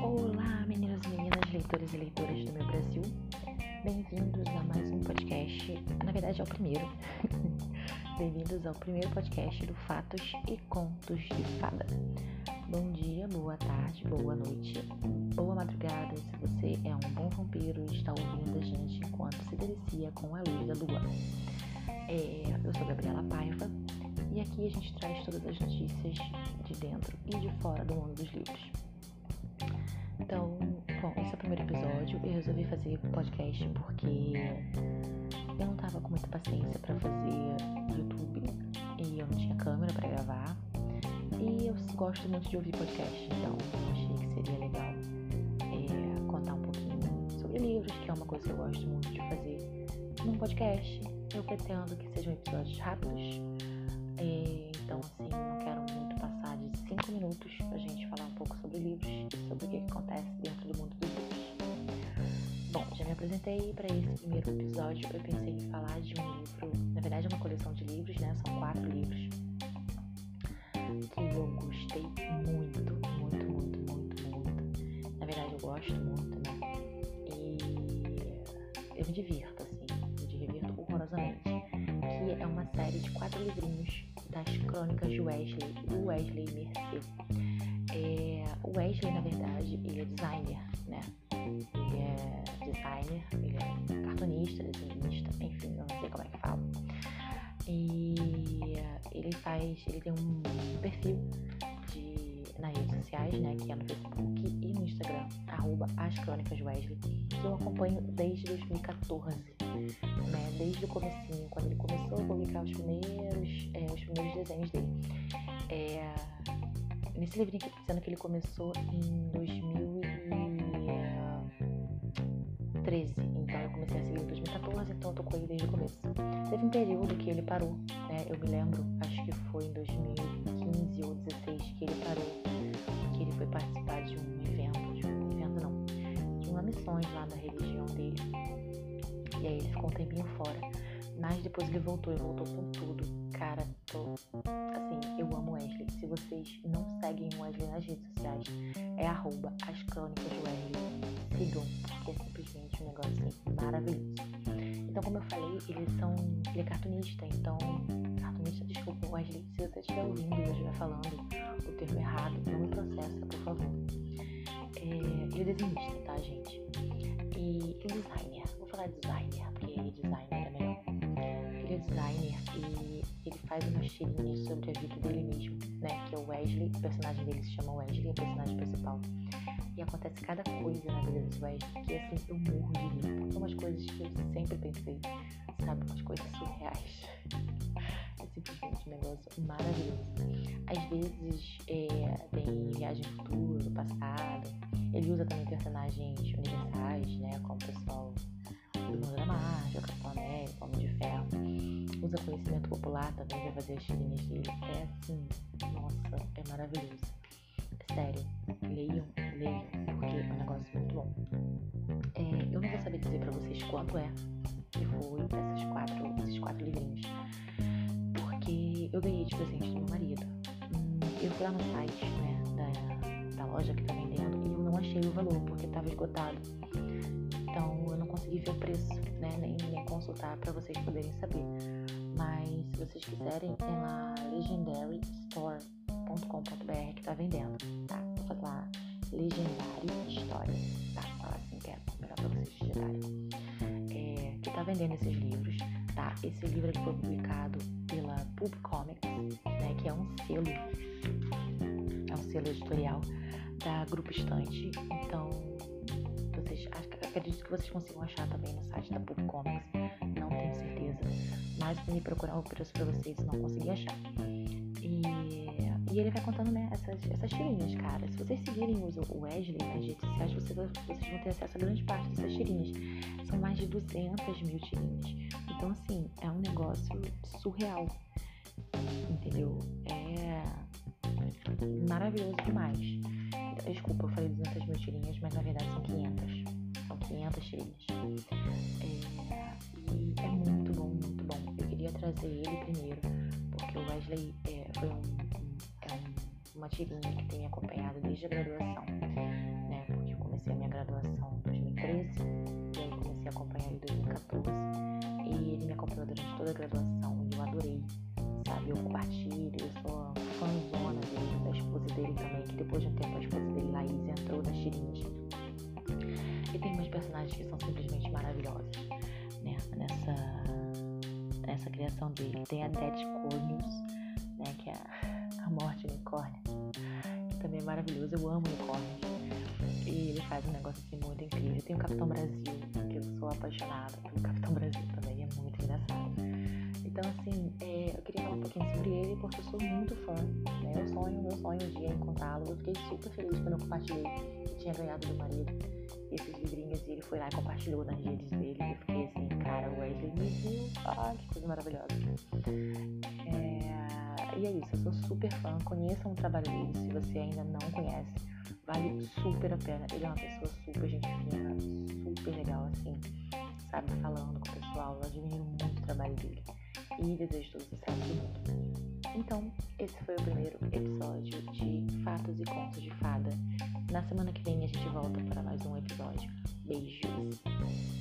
Olá, meninas e meninas, leitores e leitoras do meu Brasil. Bem-vindos a mais um podcast. Na verdade, é o primeiro. Bem-vindos ao primeiro podcast do Fatos e Contos de Fada. Bom dia, boa tarde, boa noite, boa madrugada se você é um bom vampiro e está ouvindo a gente enquanto se delicia com a luz da lua. É, eu sou Gabriela Paiva e aqui a gente traz todas as notícias de dentro e de fora do mundo dos livros. Então, bom, esse é o primeiro episódio. Eu resolvi fazer podcast porque eu não tava com muita paciência para fazer YouTube e eu não tinha câmera para gravar. E eu gosto muito de ouvir podcast, então achei que seria legal é, contar um pouquinho sobre livros, que é uma coisa que eu gosto muito de fazer num podcast. Eu pretendo que sejam episódios rápidos, 5 minutos pra gente falar um pouco sobre livros e sobre o que acontece dentro do mundo dos livros. Bom, já me apresentei para esse primeiro episódio. Eu pensei em falar de um livro, na verdade é uma coleção de livros, né? São quatro livros que eu gostei muito, muito, muito, muito, muito. Na verdade, eu gosto muito, né? E eu me divirto, assim, me divirto horrorosamente. Que é uma série de quatro livrinhos das crônicas de Wesley, do Wesley Mercer. É, o Wesley, na verdade, ele é designer, né? Ele é designer, ele é cartunista, desenhista, enfim, não sei como é que fala. E ele faz, ele tem um perfil de, nas redes sociais, né, que é no Facebook Instagram, arroba Wesley, que eu acompanho desde 2014, né, desde o comecinho, quando ele começou a publicar os primeiros, é, os primeiros desenhos dele. É, nesse livrinho aqui, dizendo que ele começou em 2013, então eu comecei a seguir em 2014, então eu tô com ele desde o começo. Teve um período que ele parou, né? Eu me lembro, acho que foi em 2015 ou 2016 que ele parou, que ele foi participar de um evento, de um evento não, de uma missões lá da religião dele. E aí ele ficou um tempinho fora. Mas depois ele voltou e voltou com tudo. Cara, tô. Assim, eu amo Wesley. Se vocês não seguem o Wesley nas redes sociais, é arroba as crônicas Wesley. Sigam, negócio maravilhoso. Então, como eu falei, eles são. Ele é cartunista, então. Cartunista, desculpa, Wesley, se você estiver ouvindo e eu estiver falando o termo errado, não me processa, por favor. É, ele é desenhista, tá, gente? E ele é designer. Vou falar designer, porque designer é melhor. Ele é designer e ele faz umas tirinhas sobre a vida dele mesmo, né? Que é o Wesley, o personagem dele se chama Wesley, é o personagem principal. E acontece cada coisa na vida desse Wesley que assim, eu morro de rir. São umas coisas que eu sempre pensei, sabe? Umas coisas surreais. É simplesmente um negócio maravilhoso. Às vezes é, tem viagem futuro, passado. Ele usa também personagens universais, né? Como o pessoal do mundo da Marvel, Capitão América, Homem de Ferro. Usa conhecimento popular também pra fazer as tirinhas dele. É assim, nossa, é maravilhoso. Sério, leiam, porque é um negócio muito bom. É, eu não vou saber dizer pra vocês quanto é que foi essas quatro, esses quatro livrinhos. Porque eu ganhei de presente do meu marido. Hum, Eu fui lá no site, né, da, da loja que tá vendendo e eu não achei o valor, porque tava esgotado. Então eu não consegui ver o preço, né? Nem, nem consultar para vocês poderem saber. Mas se vocês quiserem, tem lá legendarystore.com.br que tá vendendo, tá? Vou fazer lá Legendary História, tá? Fala assim que é melhor pra vocês digitarem. É, que tá vendendo esses livros, tá? Esse livro ele foi publicado pela Pub Comics, né? Que é um selo, é um selo editorial da Grupo Estante. Então vocês acredito que vocês consigam achar também no site da Pub Comics, não tenho certeza, mas me procurar o preço pra vocês não consegui achar. E, ele vai contando né, essas, essas tirinhas, cara. Se vocês seguirem o Wesley nas redes sociais, vocês, vocês vão ter acesso a grande parte dessas tirinhas. São mais de 200 mil tirinhas. Então, assim, é um negócio surreal. Entendeu? É maravilhoso demais. Desculpa, eu falei 200 mil tirinhas, mas na verdade são 500. São 500 tirinhas. É, e é muito bom, muito bom. Eu queria trazer ele primeiro, porque o Wesley é, uma tirinha que tem me acompanhado desde a graduação, né? Porque eu comecei a minha graduação em 2013 e aí comecei a acompanhar em 2014 e ele me acompanhou durante toda a graduação e eu adorei, sabe? Eu compartilho, eu sou fãzona dele, da esposa dele também, que depois de um tempo a esposa dele, Laís, entrou nas tirinhas. E tem umas personagens que são simplesmente maravilhosas, né? Nessa, nessa criação dele. Tem a Dead Cornus, né? Que é a morte unicórnio. Também é maravilhoso. Eu amo unicórnios. E ele faz um negócio assim muito incrível. Tem o Capitão Brasil, que eu sou apaixonada pelo Capitão Brasil também, é muito engraçado. Então, assim, é, eu queria falar um pouquinho sobre ele porque eu sou muito fã. Né? Eu sonho, meu sonho um dia é encontrá-lo. Eu fiquei super feliz quando eu compartilhei que tinha ganhado do marido esses livrinhos e ele foi lá e compartilhou nas redes dele. Eu fiquei assim, cara, o Wesley me viu, ah, que coisa maravilhosa. É, e é isso, eu sou super fã. Conheçam o trabalho dele se você ainda não conhece. Vale super a pena. Ele é uma pessoa super gente fina, super legal, assim, sabe, falando com o pessoal. Eu admiro muito o trabalho dele. E desejo todo sucesso do mundo. Então, esse foi o primeiro episódio de Fatos e Contos de Fada. Na semana que vem a gente volta para mais um episódio. Beijos!